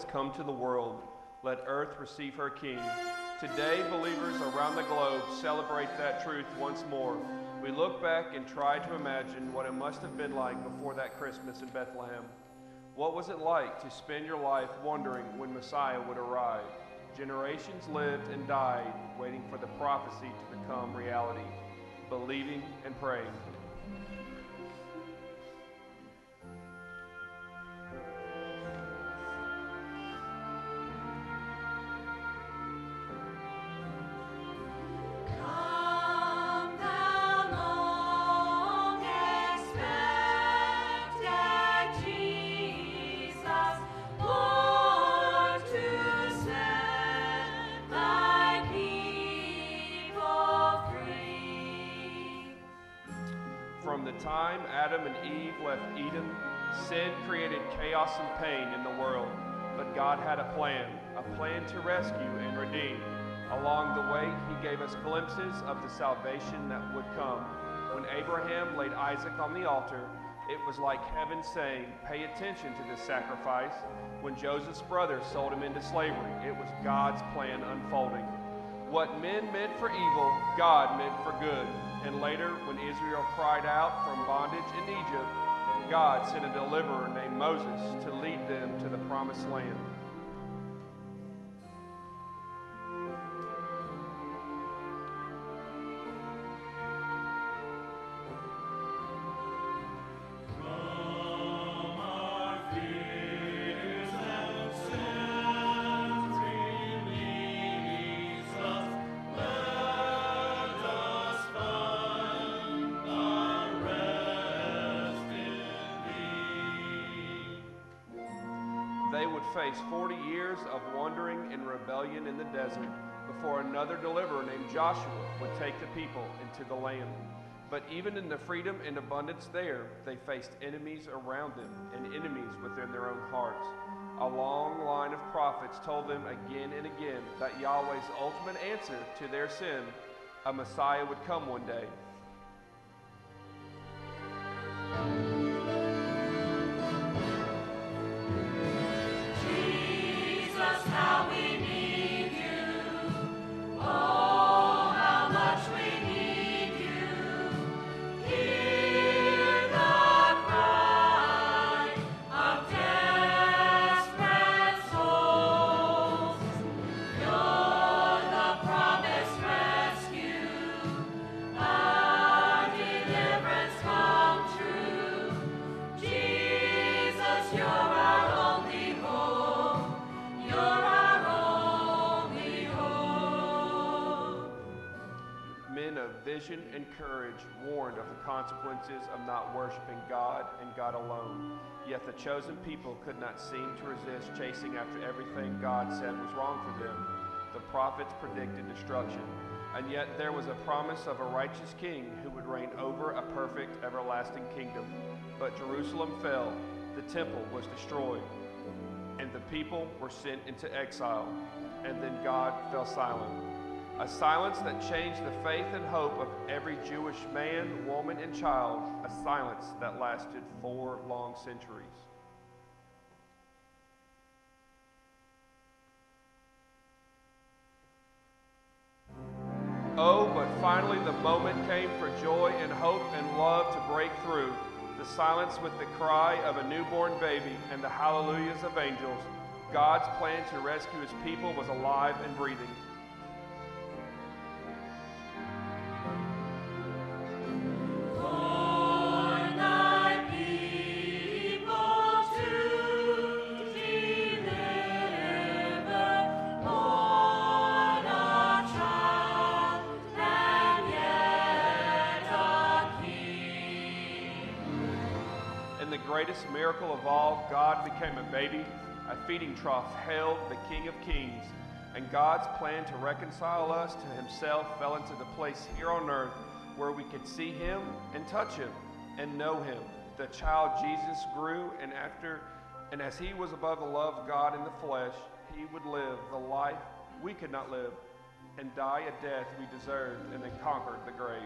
Has come to the world. Let earth receive her King. Today, believers around the globe celebrate that truth once more. We look back and try to imagine what it must have been like before that Christmas in Bethlehem. What was it like to spend your life wondering when Messiah would arrive? Generations lived and died waiting for the prophecy to become reality, believing and praying. Time Adam and Eve left Eden, sin created chaos and pain in the world. But God had a plan, a plan to rescue and redeem. Along the way, He gave us glimpses of the salvation that would come. When Abraham laid Isaac on the altar, it was like heaven saying, Pay attention to this sacrifice. When Joseph's brothers sold him into slavery, it was God's plan unfolding. What men meant for evil, God meant for good. And later, when Israel cried out from bondage in Egypt, God sent a deliverer named Moses to lead them to the promised land. Would face 40 years of wandering and rebellion in the desert before another deliverer named Joshua would take the people into the land. But even in the freedom and abundance there, they faced enemies around them and enemies within their own hearts. A long line of prophets told them again and again that Yahweh's ultimate answer to their sin, a Messiah would come one day. Of vision and courage warned of the consequences of not worshiping God and God alone. Yet the chosen people could not seem to resist chasing after everything God said was wrong for them. The prophets predicted destruction. And yet there was a promise of a righteous king who would reign over a perfect, everlasting kingdom. But Jerusalem fell, the temple was destroyed, and the people were sent into exile. And then God fell silent. A silence that changed the faith and hope of every Jewish man, woman, and child. A silence that lasted four long centuries. Oh, but finally the moment came for joy and hope and love to break through. The silence with the cry of a newborn baby and the hallelujahs of angels. God's plan to rescue his people was alive and breathing. Feeding trough held the King of Kings. And God's plan to reconcile us to Himself fell into the place here on earth where we could see Him and touch Him and know Him. The child Jesus grew, and after, and as He was above the love of God in the flesh, He would live the life we could not live and die a death we deserved, and then conquered the grave.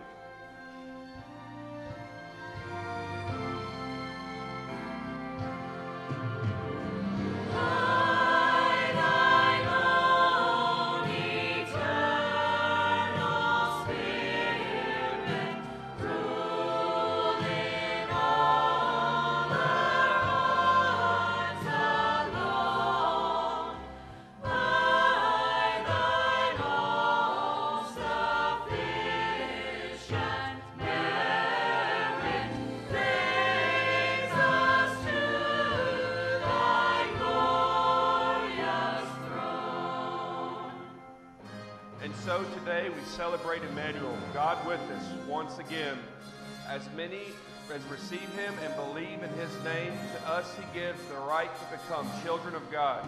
his name, to us he gives the right to become children of God.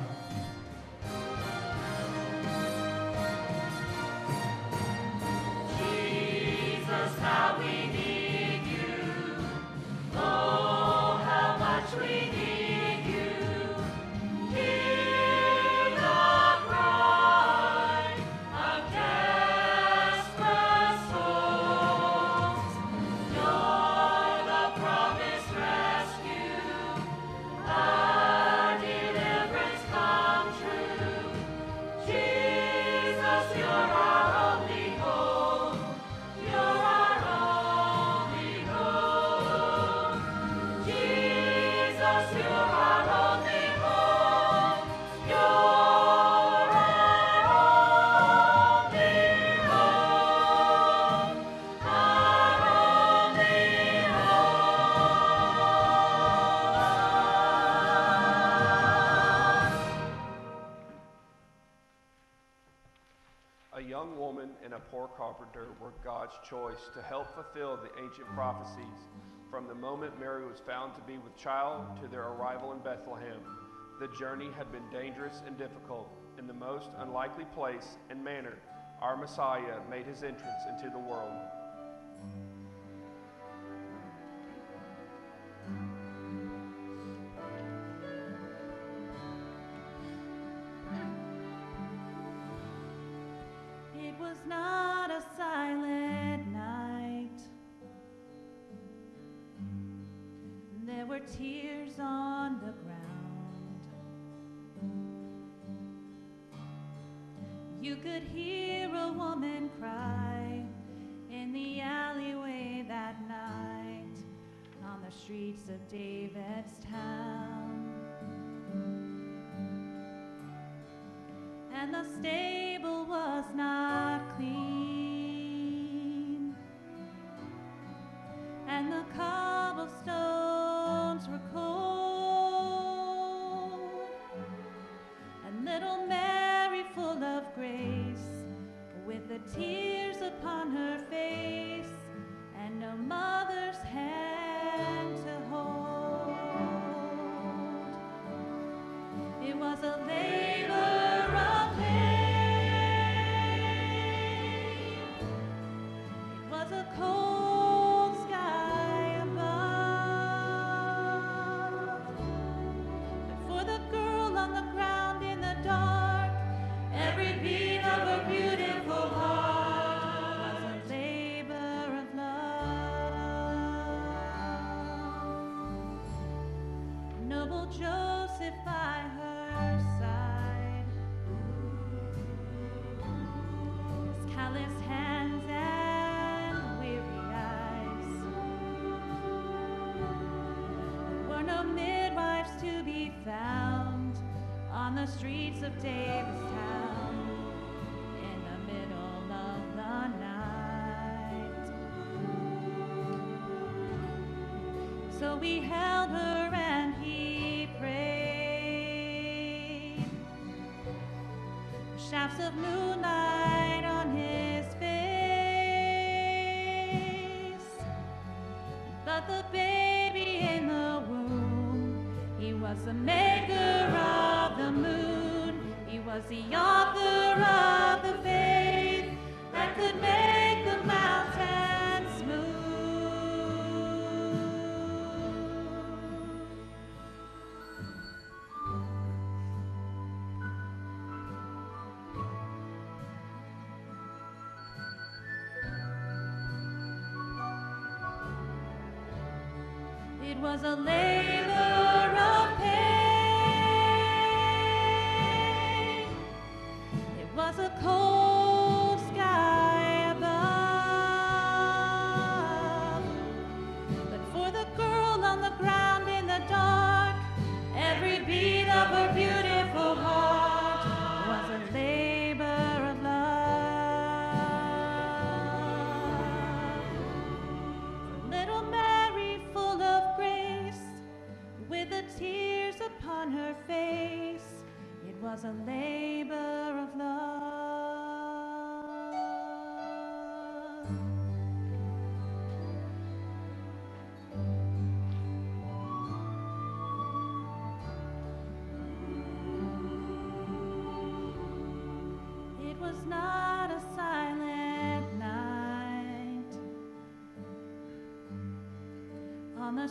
Jesus, how we Carpenter were God's choice to help fulfill the ancient prophecies from the moment Mary was found to be with child to their arrival in Bethlehem. The journey had been dangerous and difficult. In the most unlikely place and manner, our Messiah made his entrance into the world. tears upon her face and no mother's hand to hold. It was a lady. So we held her and he prayed. Shafts of moonlight on his face. But the baby in the womb, he was the maker of the moon. He was the author of the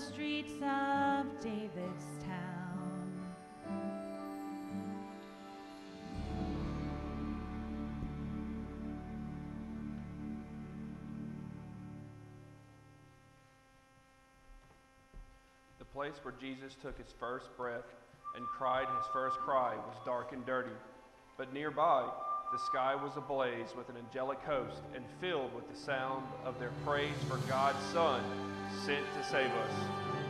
streets of David's town. The place where Jesus took his first breath and cried his first cry was dark and dirty, but nearby the sky was ablaze with an angelic host and filled with the sound of their praise for God's Son, sent to save us.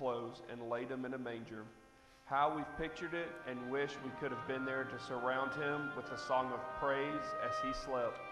clothes and laid him in a manger. How we've pictured it and wish we could have been there to surround him with a song of praise as he slept.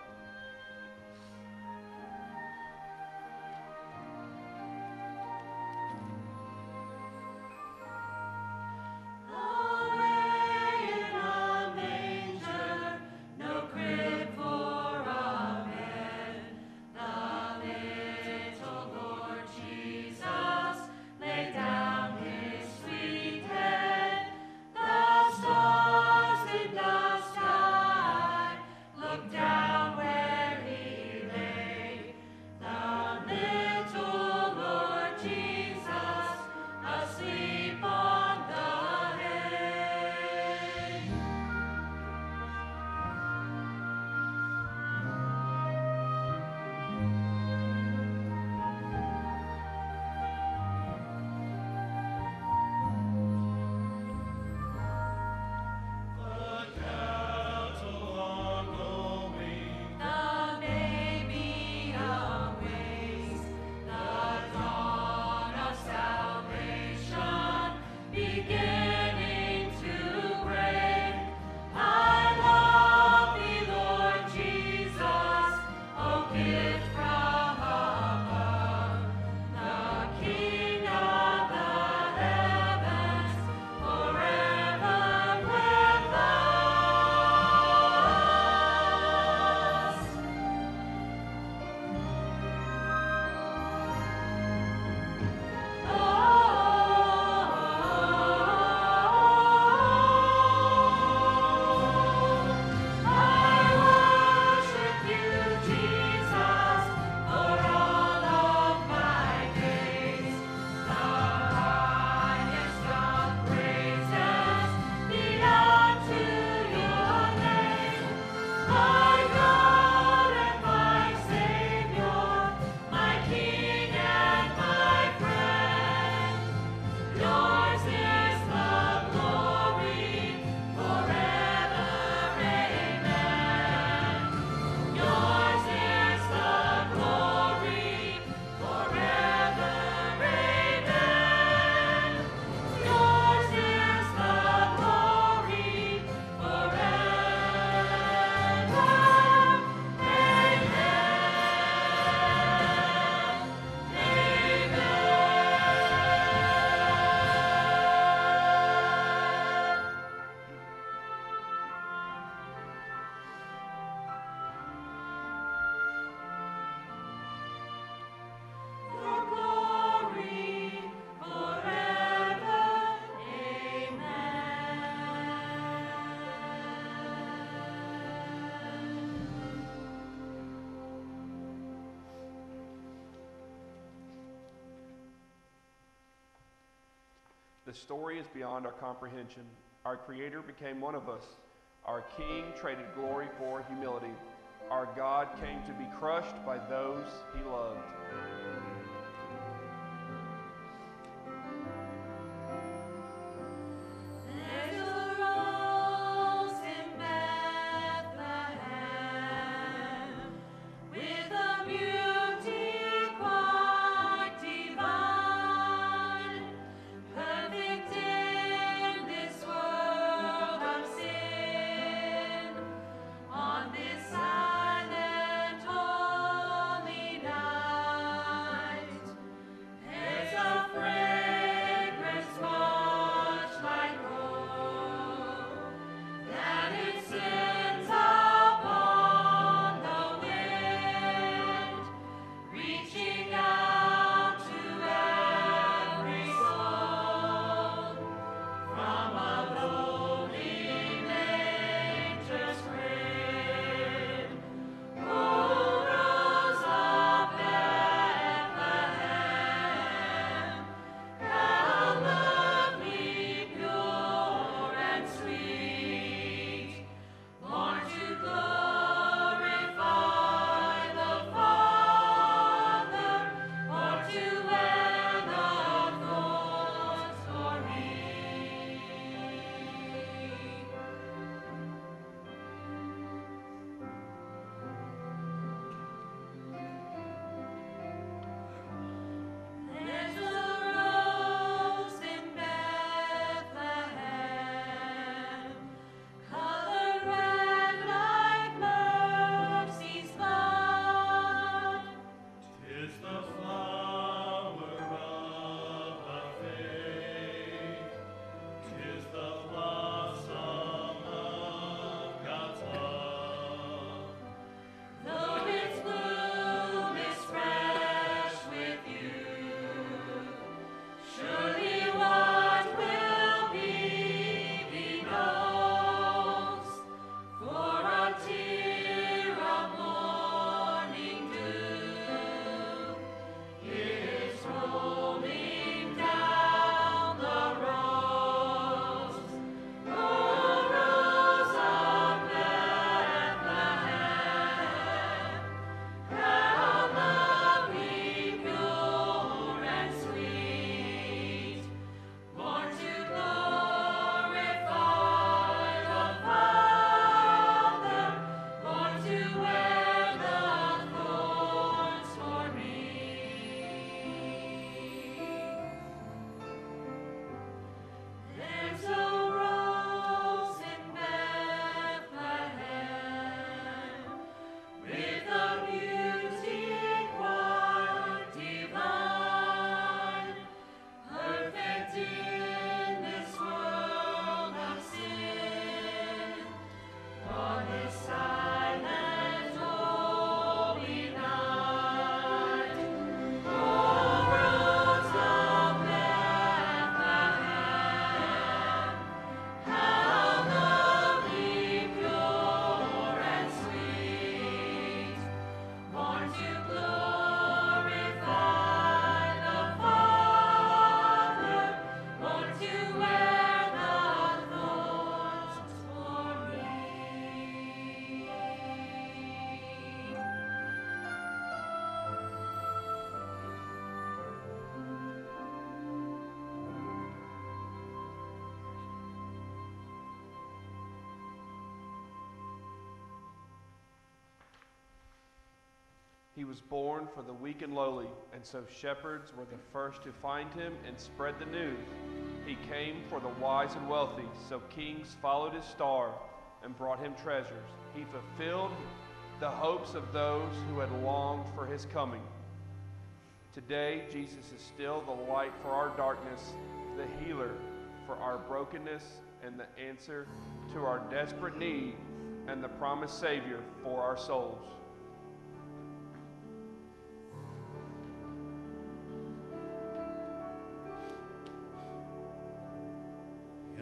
The story is beyond our comprehension. Our Creator became one of us. Our King traded glory for humility. Our God came to be crushed by those he loved. He was born for the weak and lowly, and so shepherds were the first to find him and spread the news. He came for the wise and wealthy, so kings followed his star and brought him treasures. He fulfilled the hopes of those who had longed for his coming. Today, Jesus is still the light for our darkness, the healer for our brokenness, and the answer to our desperate need, and the promised Savior for our souls.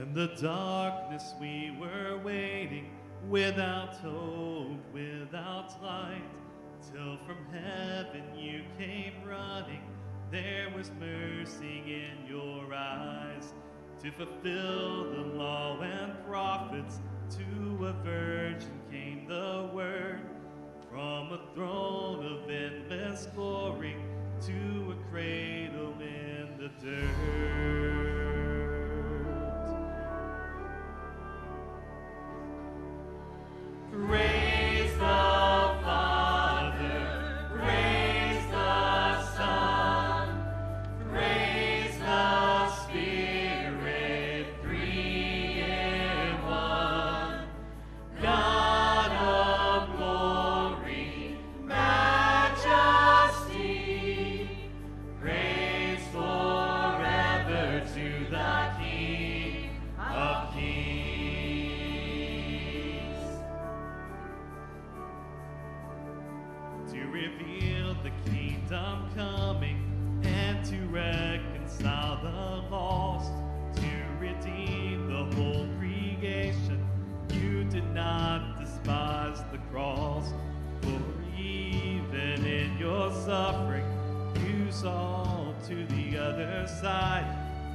In the darkness we were waiting, without hope, without light, till from heaven you came running. There was mercy in your eyes. to fulfill the law and prophets. To a virgin came the word from a throne of endless glory to a cradle in the dirt.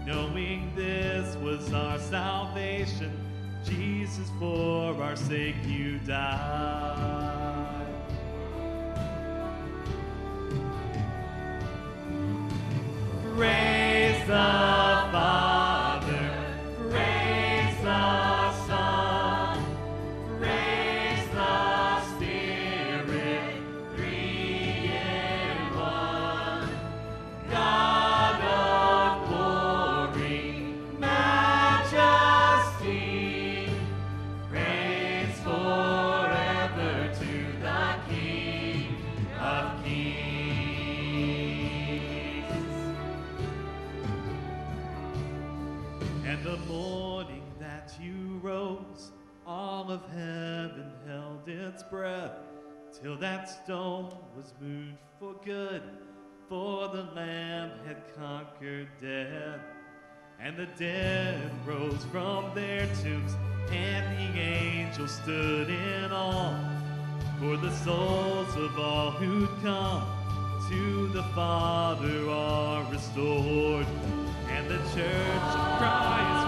Knowing this was our salvation. Jesus, for our sake, you died. Its breath, till that stone was moved for good, for the Lamb had conquered death. And the dead rose from their tombs, and the angels stood in awe. For the souls of all who'd come to the Father are restored, and the church of Christ